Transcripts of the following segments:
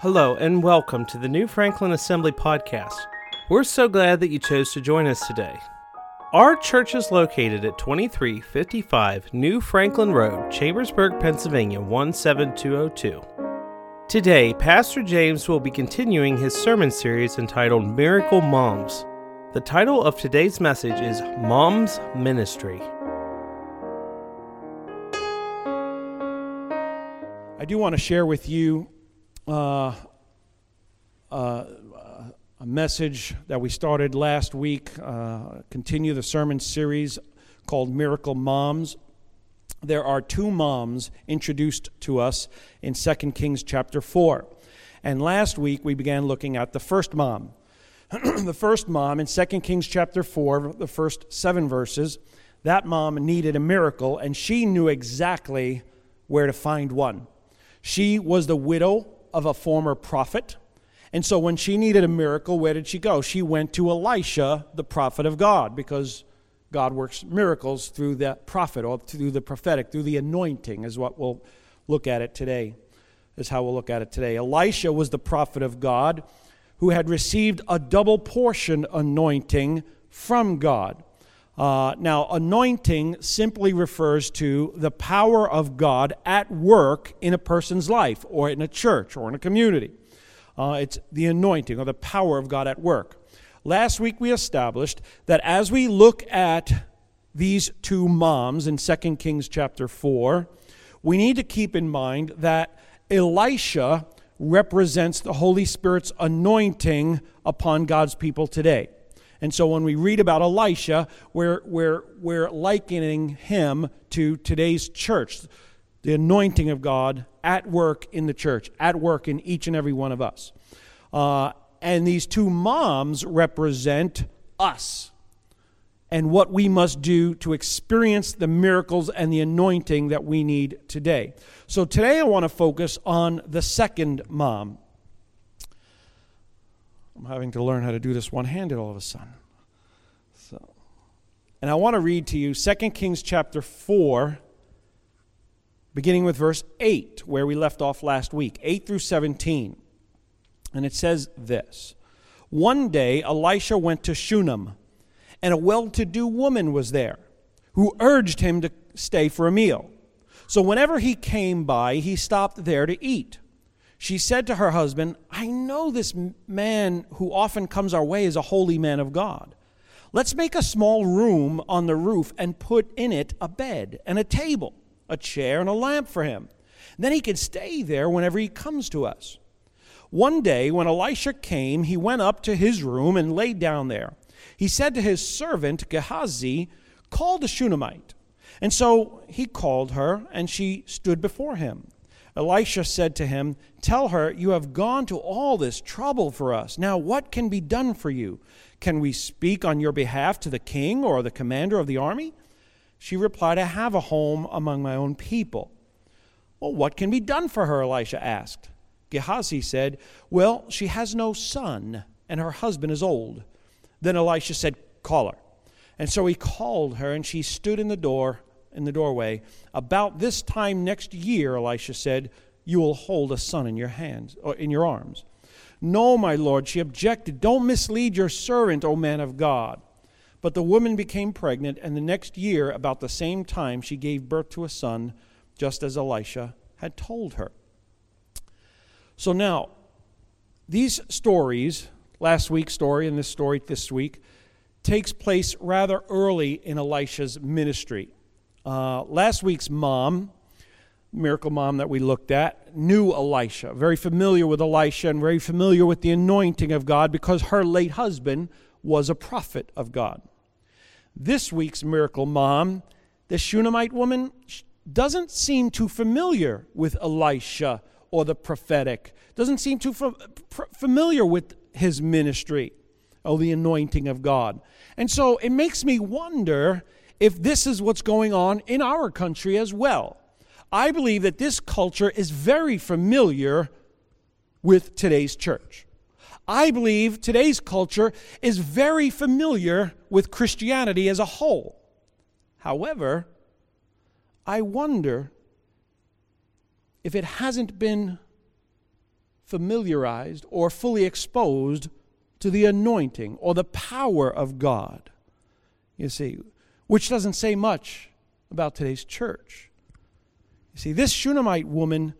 Hello, and welcome to the New Franklin Assembly podcast. We're so glad that you chose to join us today. Our church is located at 2355 New Franklin Road, Chambersburg, Pennsylvania 17202. Today, Pastor James will be continuing his sermon series entitled Miracle Moms. The title of today's message is Mom's Ministry. I do want to share with you uh, uh, a message that we started last week, uh, continue the sermon series called Miracle Moms. There are two moms introduced to us in 2 Kings chapter 4. And last week we began looking at the first mom. the first mom in 2 Kings chapter 4, the first seven verses, that mom needed a miracle and she knew exactly where to find one. She was the widow of a former prophet. And so when she needed a miracle, where did she go? She went to Elisha, the prophet of God, because God works miracles through the prophet or through the prophetic, through the anointing, is what we'll look at it today, is how we'll look at it today. Elisha was the prophet of God who had received a double portion anointing from God. Uh, now, anointing simply refers to the power of God at work in a person's life, or in a church, or in a community. Uh, it's the anointing or the power of God at work. Last week we established that as we look at these two moms in 2 Kings chapter 4, we need to keep in mind that Elisha represents the Holy Spirit's anointing upon God's people today. And so when we read about Elisha, we're, we're, we're likening him to today's church, the anointing of God at work in the church, at work in each and every one of us. Uh, and these two moms represent us and what we must do to experience the miracles and the anointing that we need today. So today I want to focus on the second mom. I'm having to learn how to do this one handed all of a sudden. So, and I want to read to you 2 Kings chapter 4, beginning with verse 8, where we left off last week, 8 through 17. And it says this One day Elisha went to Shunem, and a well to do woman was there who urged him to stay for a meal. So whenever he came by, he stopped there to eat she said to her husband, I know this man who often comes our way is a holy man of God. Let's make a small room on the roof and put in it a bed and a table, a chair, and a lamp for him. Then he can stay there whenever he comes to us. One day, when Elisha came, he went up to his room and laid down there. He said to his servant Gehazi, Call the Shunammite. And so he called her, and she stood before him. Elisha said to him, Tell her, you have gone to all this trouble for us. Now, what can be done for you? Can we speak on your behalf to the king or the commander of the army? She replied, I have a home among my own people. Well, what can be done for her? Elisha asked. Gehazi said, Well, she has no son, and her husband is old. Then Elisha said, Call her. And so he called her, and she stood in the door in the doorway. About this time next year, Elisha said, you will hold a son in your hands or in your arms. No, my lord, she objected. Don't mislead your servant, O man of God. But the woman became pregnant, and the next year, about the same time, she gave birth to a son, just as Elisha had told her. So now, these stories, last week's story and this story this week, takes place rather early in Elisha's ministry. Uh, last week's mom, miracle mom that we looked at, knew Elisha, very familiar with Elisha and very familiar with the anointing of God because her late husband was a prophet of God. This week's miracle mom, the Shunammite woman, doesn't seem too familiar with Elisha or the prophetic, doesn't seem too familiar with his ministry or the anointing of God. And so it makes me wonder if this is what's going on in our country as well. I believe that this culture is very familiar with today's church. I believe today's culture is very familiar with Christianity as a whole. However, I wonder if it hasn't been familiarized or fully exposed to the anointing or the power of God. You see, which doesn't say much about today's church. You see, this Shunammite woman,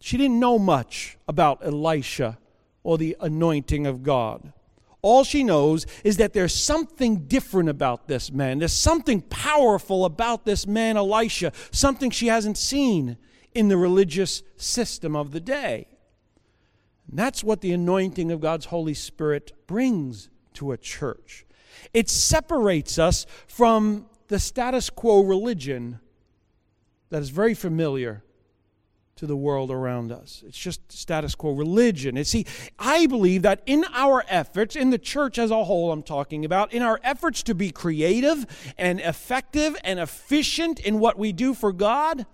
she didn't know much about Elisha or the anointing of God. All she knows is that there's something different about this man. There's something powerful about this man, Elisha, something she hasn't seen in the religious system of the day. And that's what the anointing of God's Holy Spirit brings to a church. It separates us from the status quo religion that is very familiar to the world around us. It's just status quo religion. And see, I believe that in our efforts, in the church as a whole, I'm talking about, in our efforts to be creative and effective and efficient in what we do for God,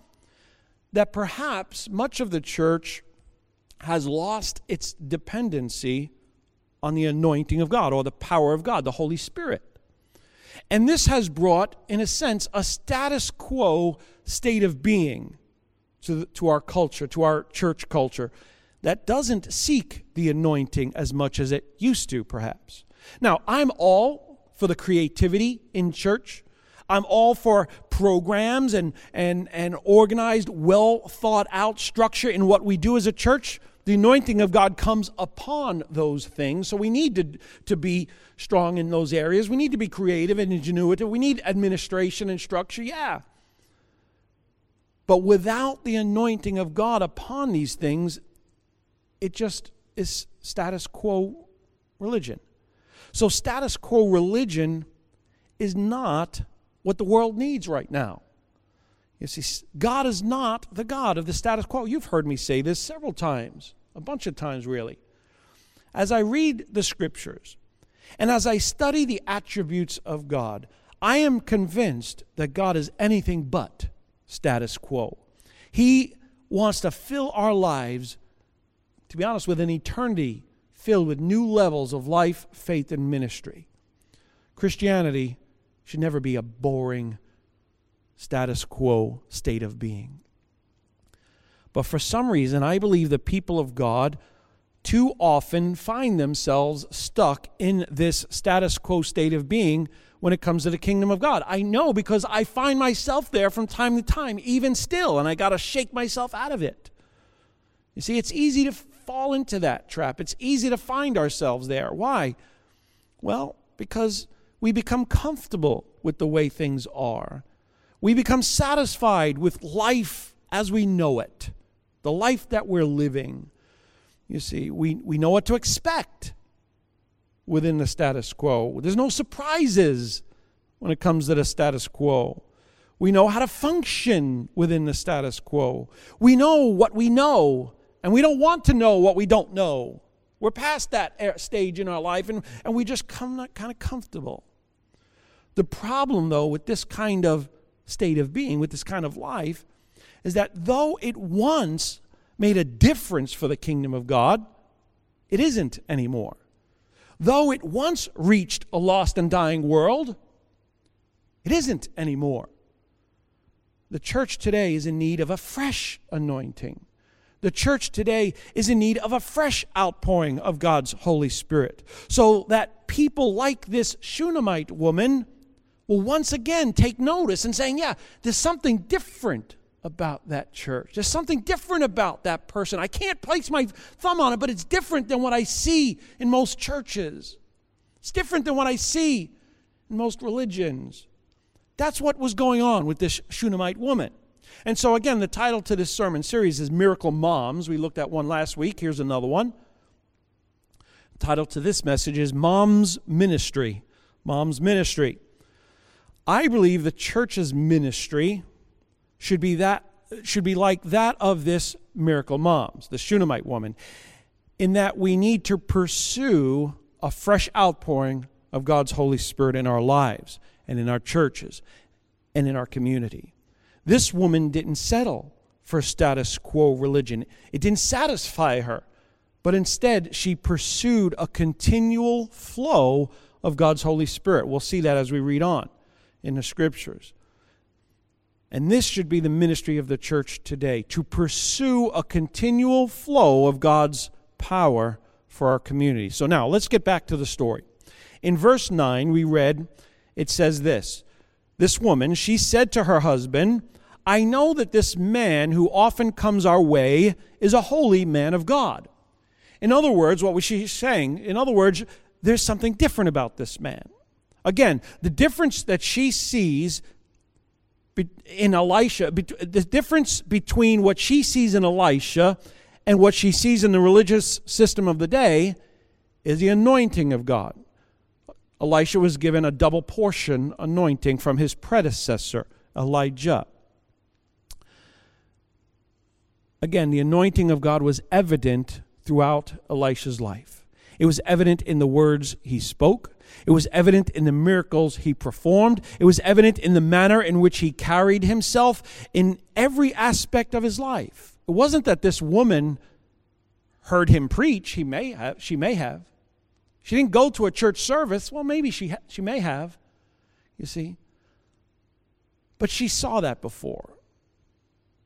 that perhaps much of the church has lost its dependency on the anointing of God or the power of God, the Holy Spirit. And this has brought, in a sense, a status quo state of being to, the, to our culture, to our church culture, that doesn't seek the anointing as much as it used to, perhaps. Now, I'm all for the creativity in church. I'm all for programs and, and, and organized, well thought out structure in what we do as a church. The anointing of God comes upon those things. So we need to, to be strong in those areas. We need to be creative and ingenuitive. We need administration and structure, yeah. But without the anointing of God upon these things, it just is status quo religion. So, status quo religion is not what the world needs right now. You see, God is not the God of the status quo. You've heard me say this several times, a bunch of times, really. As I read the scriptures and as I study the attributes of God, I am convinced that God is anything but status quo. He wants to fill our lives, to be honest, with an eternity filled with new levels of life, faith, and ministry. Christianity should never be a boring status quo state of being. But for some reason, I believe the people of God too often find themselves stuck in this status quo state of being when it comes to the kingdom of God. I know because I find myself there from time to time, even still, and I got to shake myself out of it. You see, it's easy to fall into that trap. It's easy to find ourselves there. Why? Well, because we become comfortable with the way things are. We become satisfied with life as we know it, the life that we're living. You see, we, we know what to expect within the status quo. There's no surprises when it comes to the status quo. We know how to function within the status quo. We know what we know, and we don't want to know what we don't know. We're past that stage in our life, and, and we just come kind of comfortable. The problem, though, with this kind of state of being, with this kind of life, is that though it once made a difference for the kingdom of God, it isn't anymore. Though it once reached a lost and dying world, it isn't anymore. The church today is in need of a fresh anointing. The church today is in need of a fresh outpouring of God's Holy Spirit so that people like this Shunammite woman will once again take notice and saying, yeah, there's something different about that church. There's something different about that person. I can't place my thumb on it, but it's different than what I see in most churches. It's different than what I see in most religions. That's what was going on with this Shunammite woman. And so, again, the title to this sermon series is Miracle Moms. We looked at one last week. Here's another one. The title to this message is Mom's Ministry. Mom's Ministry. I believe the church's ministry should be that should be like that of this miracle moms, the Shunammite woman, in that we need to pursue a fresh outpouring of God's Holy Spirit in our lives and in our churches and in our community. This woman didn't settle for status quo religion. It didn't satisfy her, but instead she pursued a continual flow of God's Holy Spirit. We'll see that as we read on in the scriptures. And this should be the ministry of the church today to pursue a continual flow of God's power for our community. So now let's get back to the story. In verse 9, we read, it says this This woman, she said to her husband, I know that this man who often comes our way is a holy man of God. In other words, what was she saying? In other words, there's something different about this man. Again, the difference that she sees in Elisha, the difference between what she sees in Elisha and what she sees in the religious system of the day is the anointing of God. Elisha was given a double portion anointing from his predecessor, Elijah. Again, the anointing of God was evident throughout Elisha's life. It was evident in the words he spoke. It was evident in the miracles he performed. It was evident in the manner in which he carried himself in every aspect of his life. It wasn't that this woman heard him preach. He may have. She may have. She didn't go to a church service. Well, maybe she, ha- she may have. You see? But she saw that before.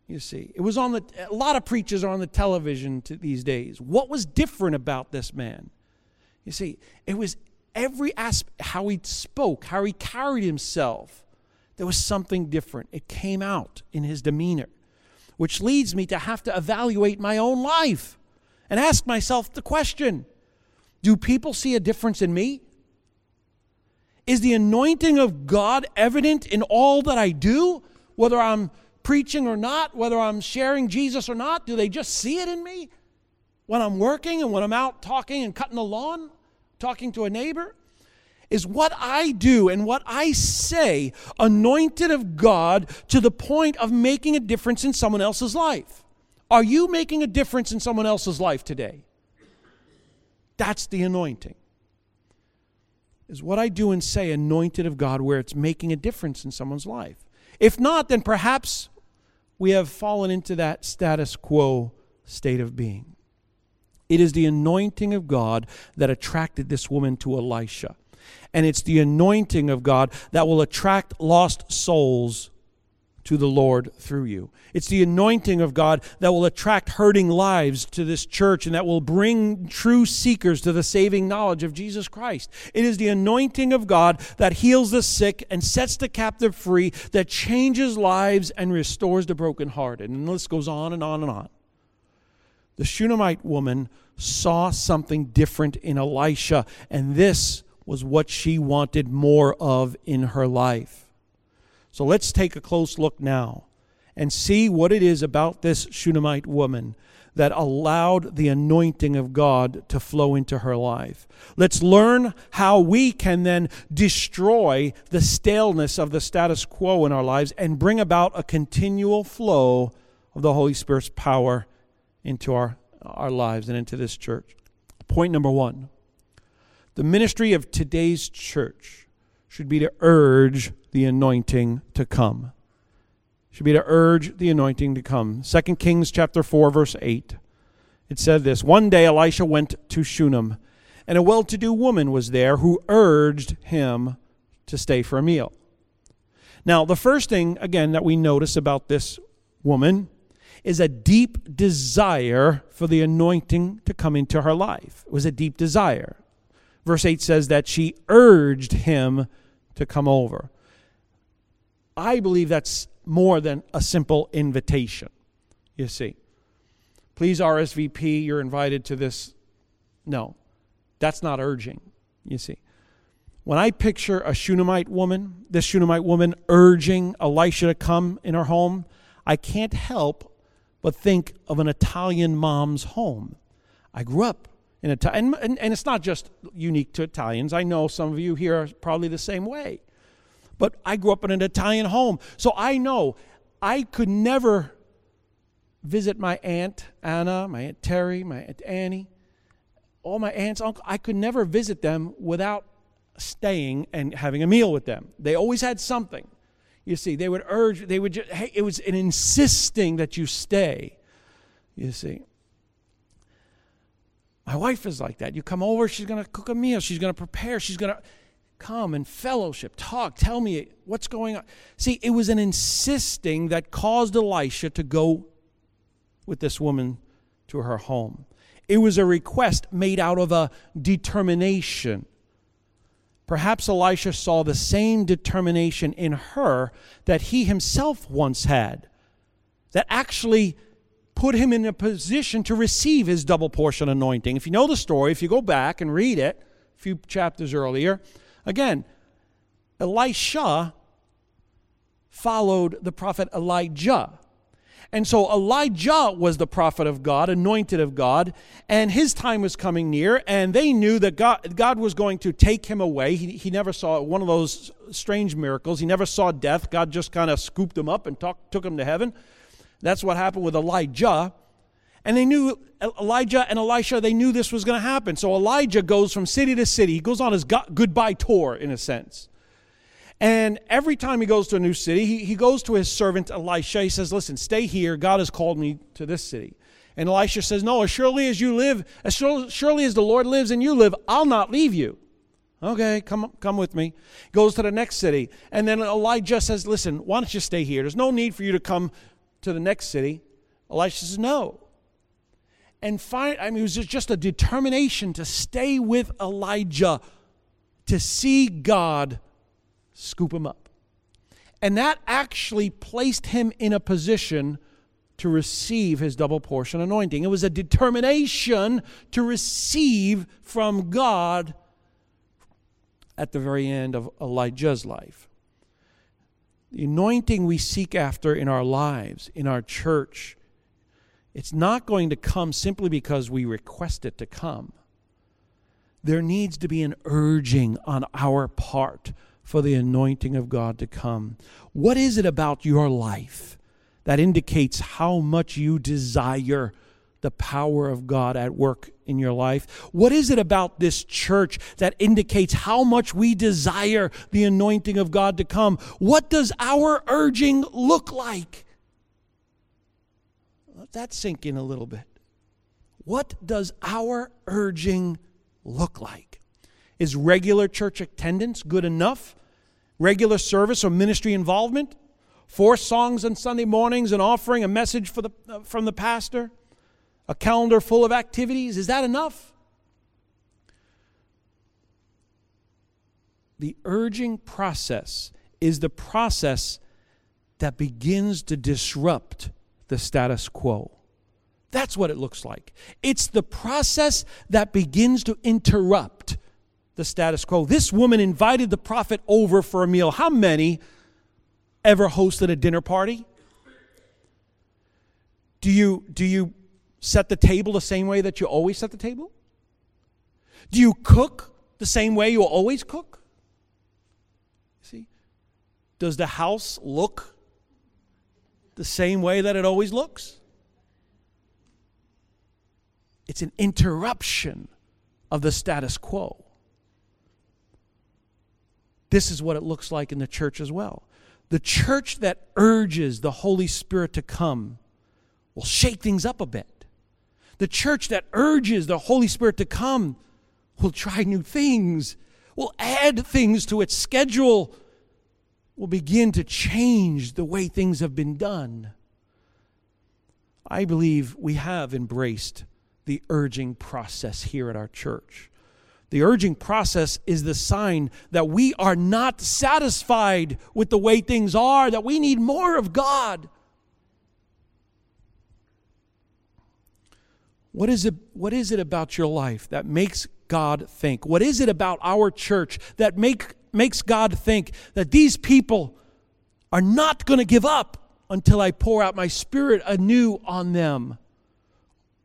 You see, it was on the. A lot of preachers are on the television these days. What was different about this man? You see, it was every aspect, how he spoke, how he carried himself. There was something different. It came out in his demeanor which leads me to have to evaluate my own life and ask myself the question Do people see a difference in me? Is the anointing of God evident in all that I do, whether I'm preaching or not, whether I'm sharing Jesus or not? Do they just see it in me when I'm working and when I'm out talking and cutting the lawn, talking to a neighbor? is what I do and what I say anointed of God to the point of making a difference in someone else's life? Are you making a difference in someone else's life today? That's the anointing. Is what I do and say anointed of God where it's making a difference in someone's life? If not, then perhaps we have fallen into that status quo state of being. It is the anointing of God that attracted this woman to Elisha and it's the anointing of God that will attract lost souls to the Lord through you. It's the anointing of God that will attract hurting lives to this church and that will bring true seekers to the saving knowledge of Jesus Christ. It is the anointing of God that heals the sick and sets the captive free, that changes lives and restores the brokenhearted. And the list goes on and on and on. The Shunammite woman saw something different in Elisha, and this was what she wanted more of in her life. So let's take a close look now and see what it is about this Shunammite woman that allowed the anointing of God to flow into her life. Let's learn how we can then destroy the staleness of the status quo in our lives and bring about a continual flow of the Holy Spirit's power into our, our lives and into this church. Point number one the ministry of today's church should be to urge the anointing to come. Should be to urge the anointing to come. 2 Kings chapter 4 verse 8. It said this, one day Elisha went to Shunem, and a well-to-do woman was there who urged him to stay for a meal. Now, the first thing again that we notice about this woman is a deep desire for the anointing to come into her life. It was a deep desire. Verse 8 says that she urged him to come over. I believe that's more than a simple invitation, you see. Please RSVP, you're invited to this. No, that's not urging, you see. When I picture a Shunammite woman, this Shunammite woman urging Elisha to come in her home, I can't help but think of an Italian mom's home. I grew up in Italian. And, and, it's not just unique to Italians. I know some of you here are probably the same way. But I grew up in an Italian home. So I know I could never visit my Aunt Anna, my Aunt Terry, my Aunt Annie, all my aunts, uncle. I could never visit them without staying and having a meal with them. They always had something. You see, they would urge, they would just, hey, it was an insisting that you stay. You see. My wife is like that. You come over, she's going to cook a meal, she's going to prepare, she's going to. Come and fellowship, talk, tell me what's going on. See, it was an insisting that caused Elisha to go with this woman to her home. It was a request made out of a determination. Perhaps Elisha saw the same determination in her that he himself once had, that actually put him in a position to receive his double portion anointing. If you know the story, if you go back and read it a few chapters earlier, again, Elisha followed the prophet Elijah. And so Elijah was the prophet of God, anointed of God, and his time was coming near, and they knew that God, God was going to take him away. He, he never saw one of those strange miracles. He never saw death. God just kind of scooped him up and talk, took him to heaven. That's what happened with Elijah. And they knew Elijah and Elisha, they knew this was going to happen. So Elijah goes from city to city. He goes on his goodbye tour, in a sense. And every time he goes to a new city, he, he goes to his servant Elisha. He says, Listen, stay here. God has called me to this city. And Elisha says, No, as surely as you live, as surely as the Lord lives and you live, I'll not leave you. Okay, come, come with me. Goes to the next city. And then Elijah says, Listen, why don't you stay here? There's no need for you to come to the next city. Elisha says, No. And find, I mean, it was just a determination to stay with Elijah, to see God scoop him up. And that actually placed him in a position to receive his double portion anointing. It was a determination to receive from God at the very end of Elijah's life. The anointing we seek after in our lives, in our church, it's not going to come simply because we request it to come. There needs to be an urging on our part for the anointing of God to come. What is it about your life that indicates how much you desire the power of God at work in your life? What is it about this church that indicates how much we desire the anointing of God to come? What does our urging look like? Let that sink in a little bit. What does our urging look like? Is regular church attendance good enough? Regular service or ministry involvement? Four songs on Sunday mornings, an offering, a message the, uh, from the pastor? A calendar full of activities? Is that enough? The urging process is the process that begins to disrupt the status quo. That's what it looks like. It's the process that begins to interrupt the status quo. This woman invited the prophet over for a meal. How many ever hosted a dinner party? Do you, do you set the table the same way that you always set the table? Do you cook the same way you always cook? See? Does the house look the same way that it always looks? It's an interruption of the status quo. This is what it looks like in the church as well. The church that urges the Holy Spirit to come will shake things up a bit. The church that urges the Holy Spirit to come will try new things, will add things to its schedule, will begin to change the way things have been done. I believe we have embraced the urging process here at our church. The urging process is the sign that we are not satisfied with the way things are, that we need more of God. What is it, what is it about your life that makes God think? What is it about our church that make, makes God think that these people are not going to give up until I pour out my spirit anew on them?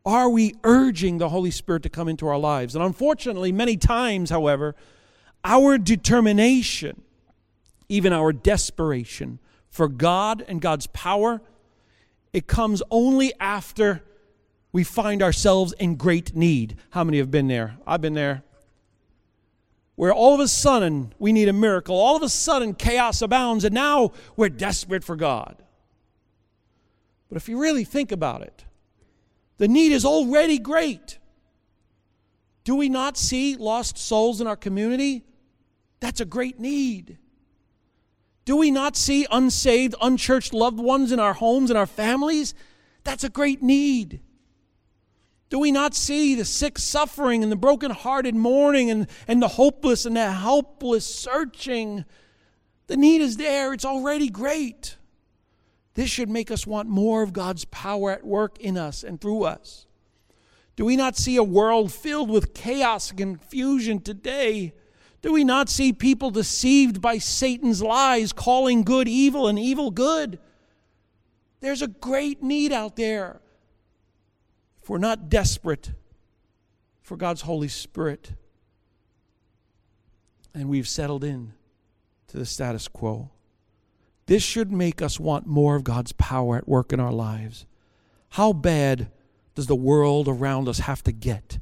Are we urging the Holy Spirit to come into our lives? And unfortunately, many times, however, our determination, even our desperation for God and God's power, it comes only after we find ourselves in great need. How many have been there? I've been there. Where all of a sudden we need a miracle, all of a sudden chaos abounds, and now we're desperate for God. But if you really think about it, the need is already great. Do we not see lost souls in our community That's a great need. Do we not see unsaved, unchurched loved ones in our homes and our families? That's a great need. Do we not see the sick suffering and the brokenhearted mourning and, and the hopeless and the helpless searching? The need is there. It's already great. This should make us want more of God's power at work in us and through us. Do we not see a world filled with chaos and confusion today? Do we not see people deceived by Satan's lies, calling good evil and evil good? There's a great need out there if we're not desperate for God's Holy Spirit and we've settled in to the status quo. This should make us want more of God's power at work in our lives. How bad does the world around us have to get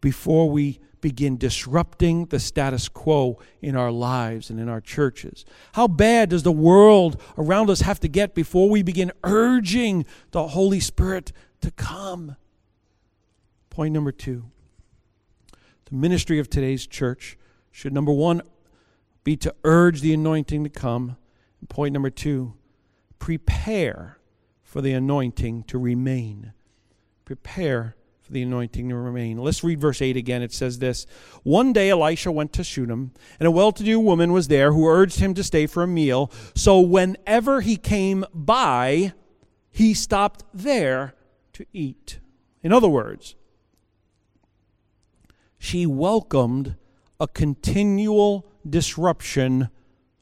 before we begin disrupting the status quo in our lives and in our churches? How bad does the world around us have to get before we begin urging the Holy Spirit to come? Point number two the ministry of today's church should, number one, be to urge the anointing to come. Point number two, prepare for the anointing to remain. Prepare for the anointing to remain. Let's read verse 8 again. It says this One day Elisha went to Shunem, and a well to do woman was there who urged him to stay for a meal. So whenever he came by, he stopped there to eat. In other words, she welcomed a continual disruption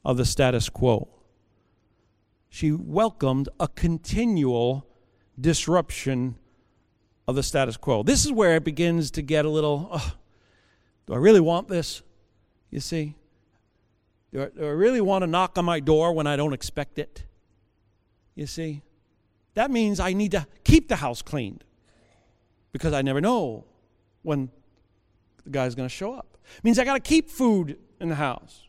of the status quo. She welcomed a continual disruption of the status quo. This is where it begins to get a little oh, do I really want this? You see? Do I, do I really want to knock on my door when I don't expect it? You see? That means I need to keep the house cleaned because I never know when the guy's going to show up. It means I got to keep food in the house.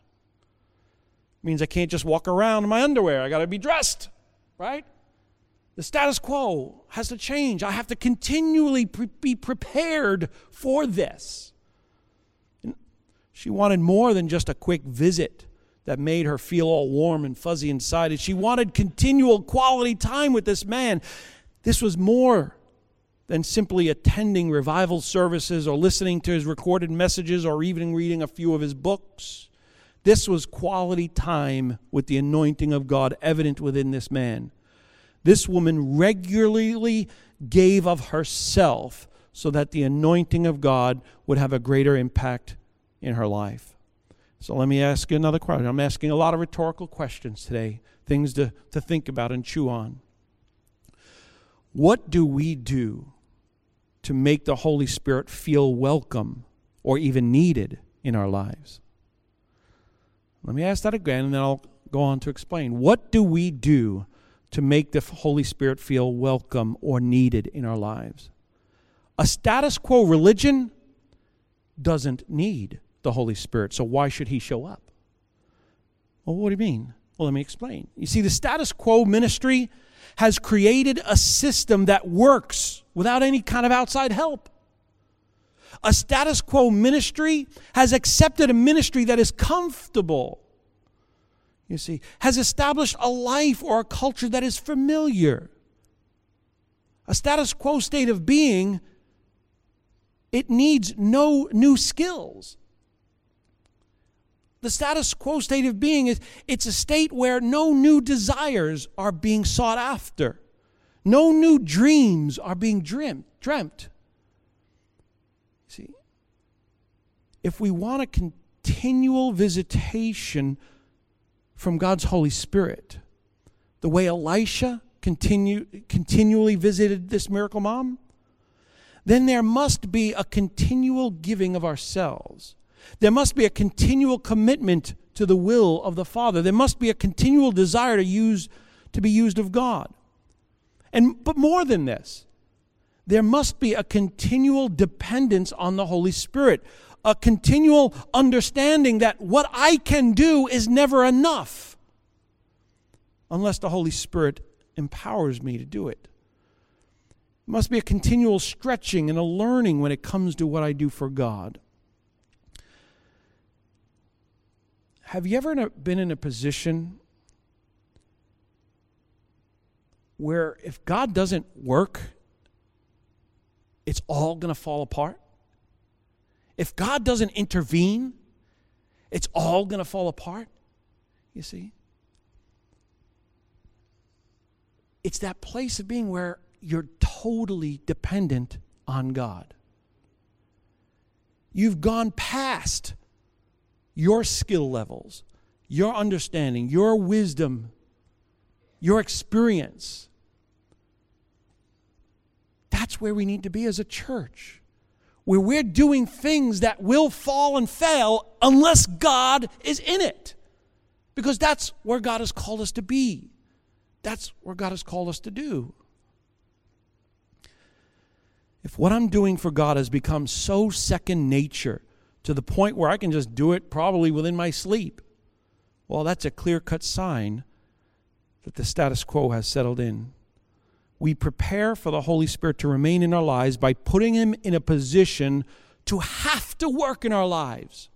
Means I can't just walk around in my underwear. I got to be dressed, right? The status quo has to change. I have to continually pre- be prepared for this. And she wanted more than just a quick visit that made her feel all warm and fuzzy inside. She wanted continual quality time with this man. This was more than simply attending revival services or listening to his recorded messages or even reading a few of his books. This was quality time with the anointing of God evident within this man. This woman regularly gave of herself so that the anointing of God would have a greater impact in her life. So let me ask you another question. I'm asking a lot of rhetorical questions today, things to, to think about and chew on. What do we do to make the Holy Spirit feel welcome or even needed in our lives? Let me ask that again and then I'll go on to explain. What do we do to make the Holy Spirit feel welcome or needed in our lives? A status quo religion doesn't need the Holy Spirit, so why should he show up? Well, what do you mean? Well, let me explain. You see, the status quo ministry has created a system that works without any kind of outside help. A status quo ministry has accepted a ministry that is comfortable, you see, has established a life or a culture that is familiar. A status quo state of being, it needs no new skills. The status quo state of being is it's a state where no new desires are being sought after. No new dreams are being dreamt. dreamt. See, if we want a continual visitation from God's Holy Spirit, the way Elisha continue, continually visited this miracle mom, then there must be a continual giving of ourselves. There must be a continual commitment to the will of the Father. There must be a continual desire to use to be used of God. And but more than this, there must be a continual dependence on the Holy Spirit, a continual understanding that what I can do is never enough unless the Holy Spirit empowers me to do it. It must be a continual stretching and a learning when it comes to what I do for God. have you ever been in a position where if God doesn't work, it's all going to fall apart? If God doesn't intervene, it's all going to fall apart? You see? It's that place of being where you're totally dependent on God. You've gone past your skill levels, your understanding, your wisdom, your experience. That's where we need to be as a church, where we're doing things that will fall and fail unless God is in it. Because that's where God has called us to be. That's where God has called us to do. If what I'm doing for God has become so second nature to the point where I can just do it probably within my sleep, well, that's a clear cut sign that the status quo has settled in. We prepare for the Holy Spirit to remain in our lives by putting Him in a position to have to work in our lives.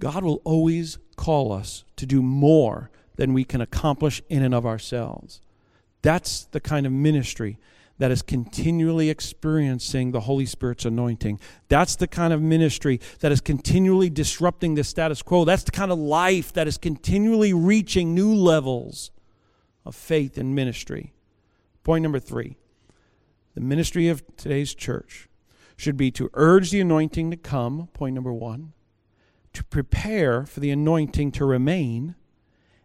God will always call us to do more than we can accomplish in and of ourselves. That's the kind of ministry that is continually experiencing the Holy Spirit's anointing. That's the kind of ministry that is continually disrupting the status quo. That's the kind of life that is continually reaching new levels of faith and ministry. Point number three the ministry of today's church should be to urge the anointing to come, point number one to prepare for the anointing to remain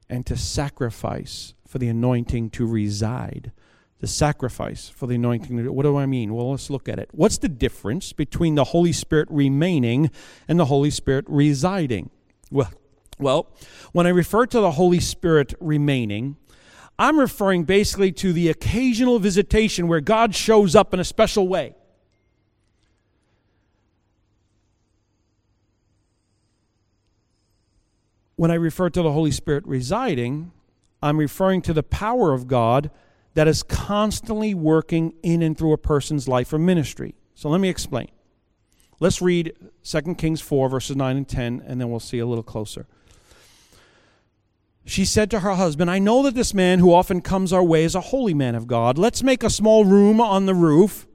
and to sacrifice for the anointing to reside. The sacrifice for the anointing. What do I mean? Well, let's look at it. What's the difference between the Holy Spirit remaining and the Holy Spirit residing? Well, well, when I refer to the Holy Spirit remaining, I'm referring basically to the occasional visitation where God shows up in a special way. when I refer to the Holy Spirit residing, I'm referring to the power of God that is constantly working in and through a person's life or ministry. So let me explain. Let's read 2 Kings 4, verses 9 and 10, and then we'll see a little closer. She said to her husband, I know that this man who often comes our way is a holy man of God. Let's make a small room on the roof,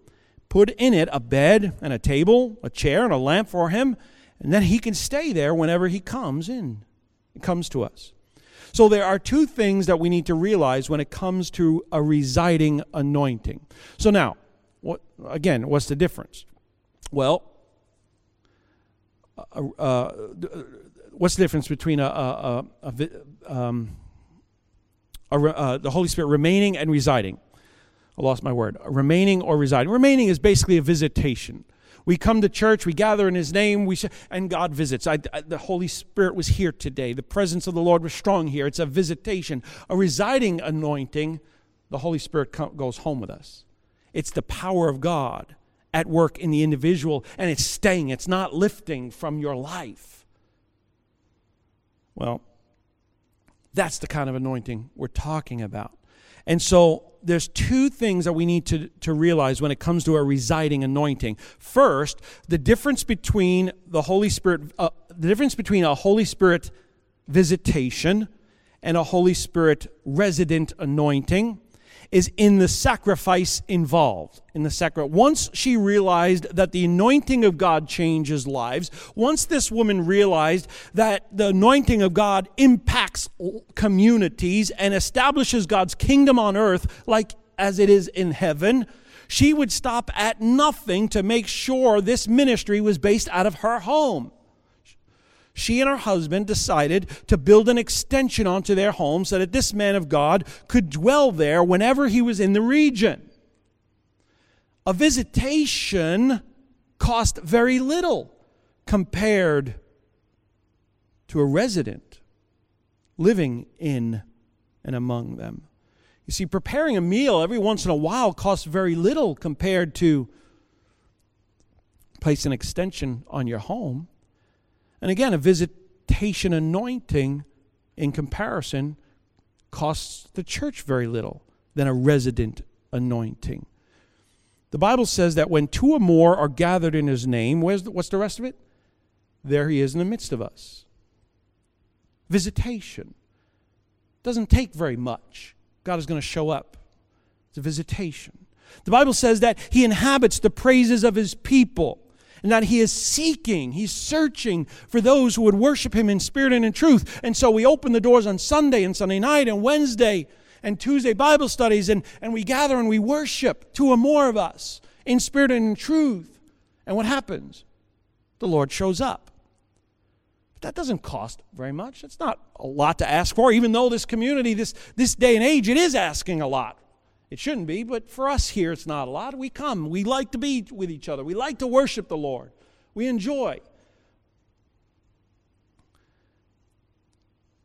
put in it a bed and a table, a chair, and a lamp for him, and then he can stay there whenever he comes in. Comes to us. So there are two things that we need to realize when it comes to a residing anointing. So now, what again, what's the difference? Well, uh, uh, what's the difference between a, a, a, a um, uh, the Holy Spirit remaining and residing? I lost my word. Remaining or residing. Remaining is basically a visitation. We come to church, we gather in His name, we and God visits. I, I, the Holy Spirit was here today. The presence of the Lord was strong here. It's a visitation, a residing anointing. The Holy Spirit goes home with us. It's the power of God at work in the individual, and it's staying, it's not lifting from your life. Well, that's the kind of anointing we're talking about. And so there's two things that we need to, to realize when it comes to a residing anointing. First, the difference between the Holy Spirit, uh, the difference between a Holy Spirit visitation and a Holy Spirit resident anointing is in the sacrifice involved. In the sacrifice. Once she realized that the anointing of God changes lives, once this woman realized that the anointing of God impacts communities and establishes God's kingdom on earth like as it is in heaven, she would stop at nothing to make sure this ministry was based out of her home she and her husband decided to build an extension onto their home so that this man of God could dwell there whenever he was in the region. A visitation cost very little compared to a resident living in and among them. You see, preparing a meal every once in a while costs very little compared to place an extension on your home. And again, a visitation anointing in comparison costs the church very little than a resident anointing. The Bible says that when two or more are gathered in his name, the, what's the rest of it? There he is in the midst of us. Visitation. Doesn't take very much. God is going to show up. It's a visitation. The Bible says that he inhabits the praises of his people and that he is seeking, he's searching for those who would worship him in spirit and in truth. And so we open the doors on Sunday and Sunday night and Wednesday and Tuesday Bible studies, and, and we gather and we worship, two or more of us, in spirit and in truth. And what happens? The Lord shows up. But that doesn't cost very much. It's not a lot to ask for, even though this community, this, this day and age, it is asking a lot. It shouldn't be, but for us here, it's not a lot. We come. We like to be with each other. We like to worship the Lord. We enjoy.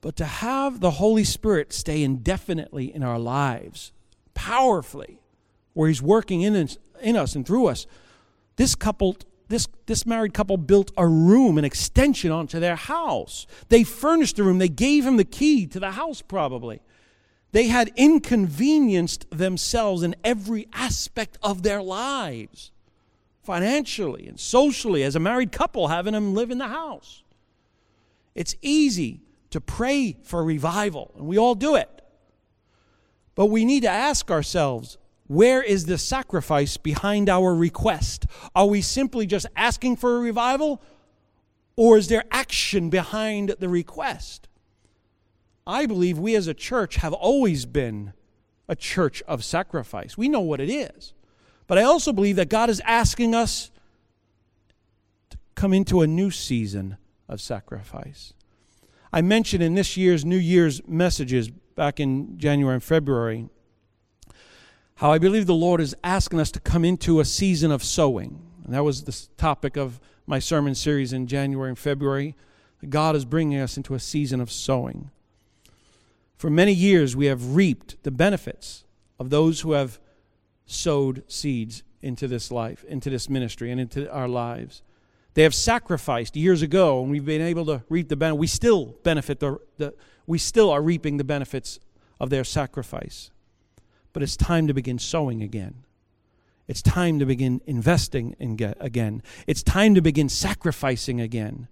But to have the Holy Spirit stay indefinitely in our lives, powerfully, where He's working in us, in us and through us, this couple, this, this married couple built a room, an extension onto their house. They furnished the room. They gave him the key to the house, probably. They had inconvenienced themselves in every aspect of their lives, financially and socially, as a married couple, having them live in the house. It's easy to pray for revival, and we all do it. But we need to ask ourselves where is the sacrifice behind our request? Are we simply just asking for a revival, or is there action behind the request? I believe we as a church have always been a church of sacrifice. We know what it is. But I also believe that God is asking us to come into a new season of sacrifice. I mentioned in this year's New Year's messages back in January and February how I believe the Lord is asking us to come into a season of sowing. And that was the topic of my sermon series in January and February. God is bringing us into a season of sowing. For many years, we have reaped the benefits of those who have sowed seeds into this life, into this ministry, and into our lives. They have sacrificed years ago, and we've been able to reap the benefit. We still benefit the, the we still are reaping the benefits of their sacrifice. But it's time to begin sowing again. It's time to begin investing in again. It's time to begin sacrificing again.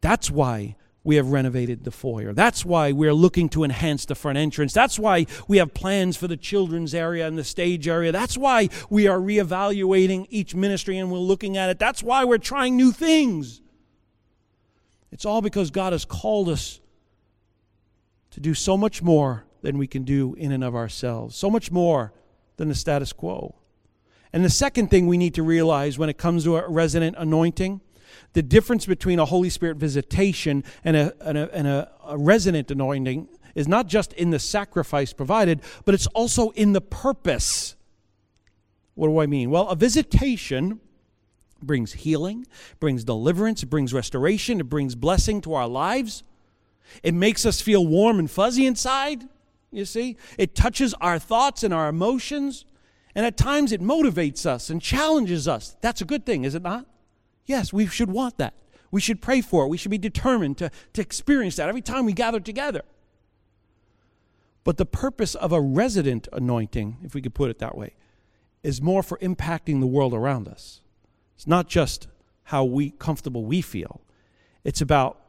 That's why we have renovated the foyer. That's why we're looking to enhance the front entrance. That's why we have plans for the children's area and the stage area. That's why we are reevaluating each ministry and we're looking at it. That's why we're trying new things. It's all because God has called us to do so much more than we can do in and of ourselves, so much more than the status quo. And the second thing we need to realize when it comes to a resident anointing the difference between a Holy Spirit visitation and a, and a, and a, a resident anointing is not just in the sacrifice provided, but it's also in the purpose. What do I mean? Well, a visitation brings healing, brings deliverance, brings restoration, it brings blessing to our lives. It makes us feel warm and fuzzy inside, you see? It touches our thoughts and our emotions, and at times it motivates us and challenges us. That's a good thing, is it not? Yes, we should want that. We should pray for it. We should be determined to, to experience that every time we gather together. But the purpose of a resident anointing, if we could put it that way, is more for impacting the world around us. It's not just how we comfortable we feel. It's about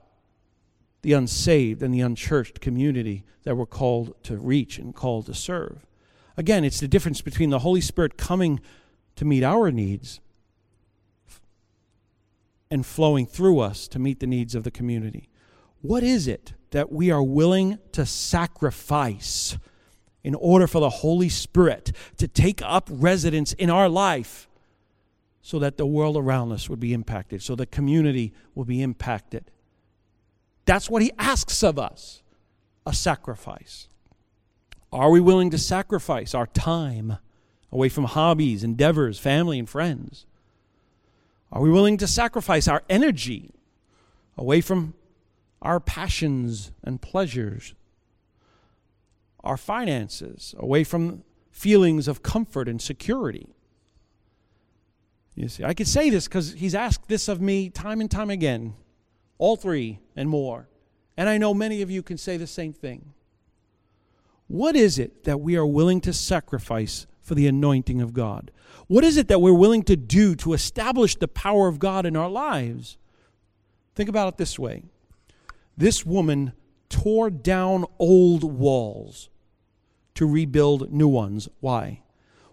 the unsaved and the unchurched community that we're called to reach and called to serve. Again, it's the difference between the Holy Spirit coming to meet our needs and flowing through us to meet the needs of the community. What is it that we are willing to sacrifice in order for the Holy Spirit to take up residence in our life so that the world around us would be impacted, so the community will be impacted? That's what He asks of us a sacrifice. Are we willing to sacrifice our time away from hobbies, endeavors, family, and friends? Are we willing to sacrifice our energy away from our passions and pleasures, our finances, away from feelings of comfort and security? You see, I could say this because he's asked this of me time and time again, all three and more. And I know many of you can say the same thing. What is it that we are willing to sacrifice for the anointing of God? What is it that we're willing to do to establish the power of God in our lives? Think about it this way this woman tore down old walls to rebuild new ones. Why?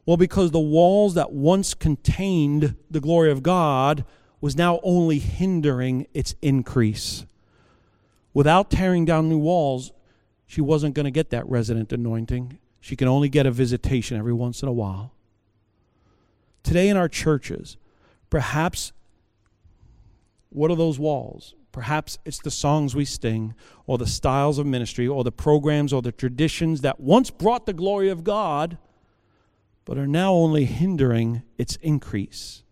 Well, because the walls that once contained the glory of God was now only hindering its increase. Without tearing down new walls, she wasn't going to get that resident anointing. She can only get a visitation every once in a while. Today in our churches, perhaps what are those walls? Perhaps it's the songs we sing, or the styles of ministry, or the programs, or the traditions that once brought the glory of God, but are now only hindering its increase.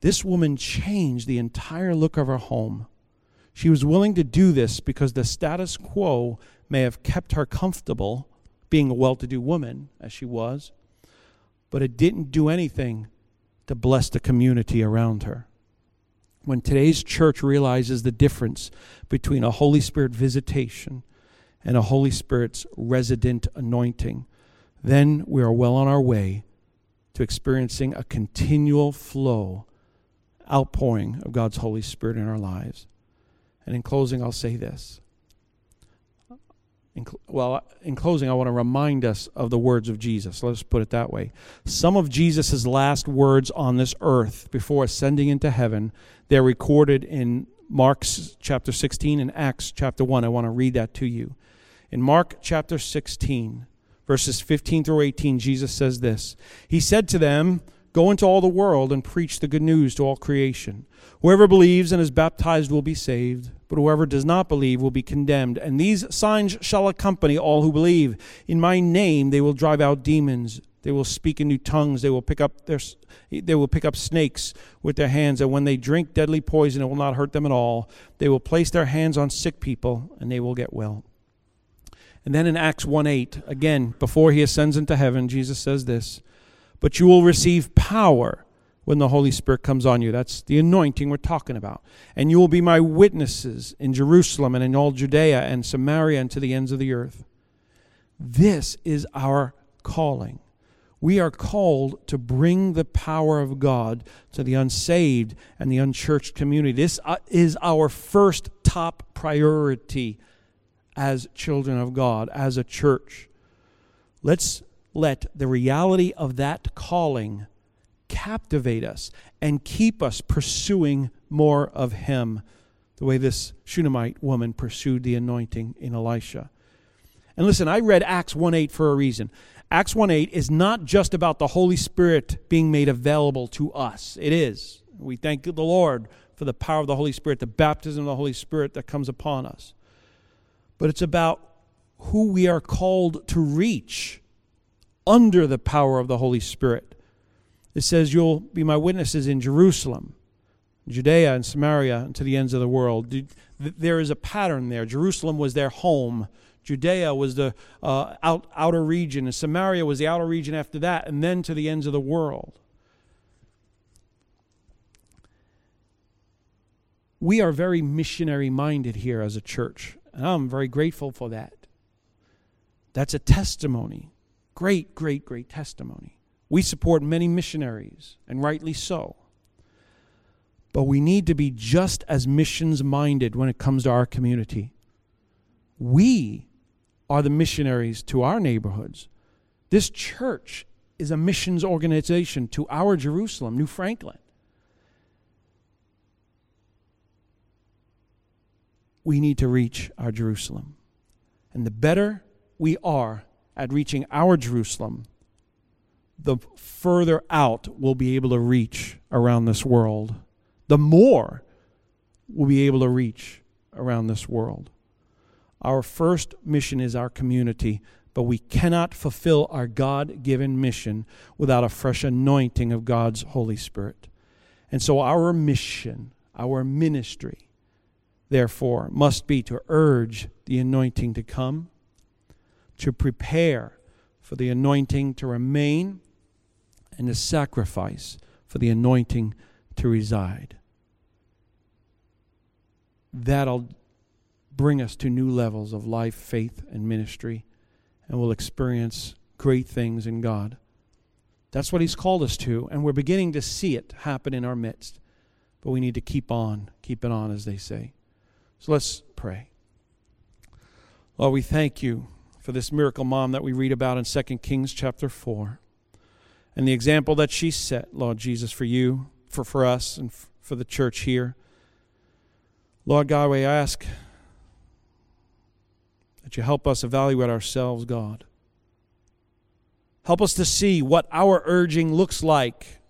This woman changed the entire look of her home. She was willing to do this because the status quo may have kept her comfortable, being a well to do woman, as she was, but it didn't do anything to bless the community around her. When today's church realizes the difference between a Holy Spirit visitation and a Holy Spirit's resident anointing, then we are well on our way to experiencing a continual flow, outpouring of God's Holy Spirit in our lives. And in closing, I'll say this. In well, in closing, I want to remind us of the words of Jesus. Let's put it that way. Some of Jesus' last words on this earth before ascending into heaven, they're recorded in Mark's chapter 16 and Acts chapter 1. I want to read that to you. In Mark chapter 16, verses 15 through 18, Jesus says this He said to them, Go into all the world and preach the good news to all creation. Whoever believes and is baptized will be saved, but whoever does not believe will be condemned. And these signs shall accompany all who believe. In my name they will drive out demons. They will speak in new tongues. They will pick up their they will pick up snakes with their hands, and when they drink deadly poison, it will not hurt them at all. They will place their hands on sick people, and they will get well. And then in Acts 1 8, again, before he ascends into heaven, Jesus says this But you will receive power when the Holy Spirit comes on you. That's the anointing we're talking about. And you will be my witnesses in Jerusalem and in all Judea and Samaria and to the ends of the earth. This is our calling. We are called to bring the power of God to the unsaved and the unchurched community. This uh, is our first top priority as children of God, as a church. Let's let the reality of that calling captivate us and keep us pursuing more of Him, the way this Shunammite woman pursued the anointing in Elisha. And listen, I read Acts 1 8 for a reason. Acts 1 8 is not just about the Holy Spirit being made available to us. It is. We thank the Lord for the power of the Holy Spirit, the baptism of the Holy Spirit that comes upon us but it's about who we are called to reach under the power of the Holy Spirit. It says, You'll be my witnesses in Jerusalem, Judea, and Samaria, and to the ends of the world. There is a pattern there. Jerusalem was their home. Judea was the uh, out, outer region, and Samaria was the outer region after that, and then to the ends of the world. We are very missionary minded here as a church. And I'm very grateful for that. That's a testimony. Great, great, great testimony. We support many missionaries, and rightly so. But we need to be just as missions minded when it comes to our community. We are the missionaries to our neighborhoods. This church is a missions organization to our Jerusalem, New Franklin. we need to reach our Jerusalem. And the better we are at reaching our Jerusalem, the further out we'll be able to reach around this world, the more we'll be able to reach around this world. Our first mission is our community, but we cannot fulfill our God given mission without a fresh anointing of God's Holy Spirit. And so, our mission, our ministry, therefore, must be to urge the anointing to come, to prepare for the anointing to remain, and to sacrifice for the anointing to reside. That'll bring us to new levels of life, faith, and ministry, and we'll experience great things in God That's what He's called us to, and we're beginning to see it happen in our midst. But we need to keep on, keep it on, as they say. So let's pray. Lord, we thank you for this miracle mom that we read about in 2 Kings chapter 4 and the example that she set, Lord Jesus, for you, for, for us, and for the church here. Lord God, we ask that you help us evaluate ourselves, God. Help us to see what our urging looks like,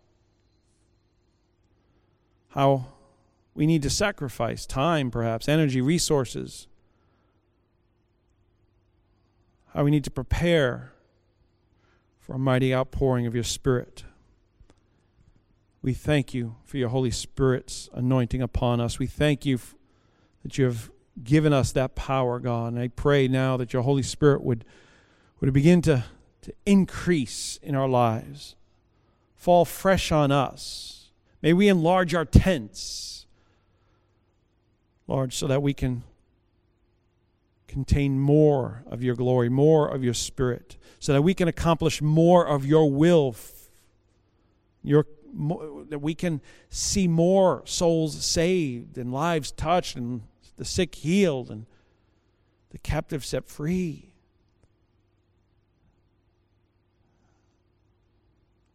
how we need to sacrifice time, perhaps, energy, resources, how we need to prepare for a mighty outpouring of your Spirit. We thank you for your Holy Spirit's anointing upon us. We thank you that you have given us that power, God. And I pray now that your Holy Spirit would, would begin to to increase in our lives, fall fresh on us. May we enlarge our tents, Lord, so that we can contain more of your glory, more of your spirit, so that we can accomplish more of your will, your, that we can see more souls saved and lives touched and the sick healed and the captive set free.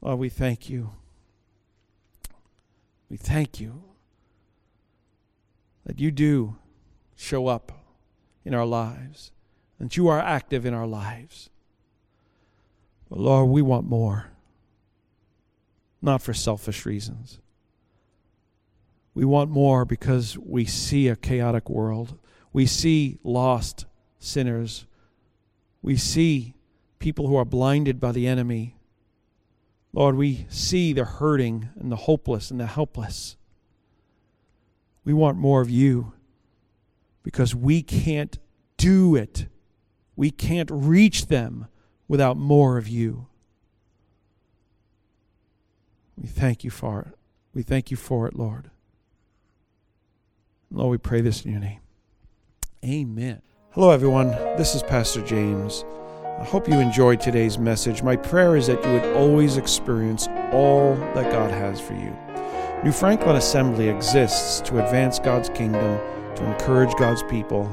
Lord, we thank you. We thank you that you do show up in our lives, that you are active in our lives. But Lord, we want more, not for selfish reasons. We want more because we see a chaotic world. We see lost sinners. We see people who are blinded by the enemy Lord, we see the hurting and the hopeless and the helpless. We want more of you because we can't do it. We can't reach them without more of you. We thank you for it. We thank you for it, Lord. Lord, we pray this in your name. Amen. Hello, everyone. This is Pastor James. I hope you enjoyed today's message. My prayer is that you would always experience all that God has for you. New Franklin Assembly exists to advance God's kingdom, to encourage God's people,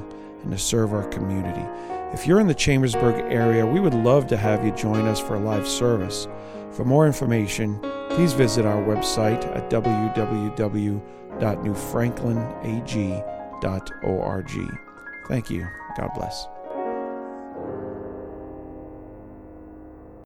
and to serve our community. If you're in the Chambersburg area, we would love to have you join us for a live service. For more information, please visit our website at www.newfranklinag.org. Thank you. God bless.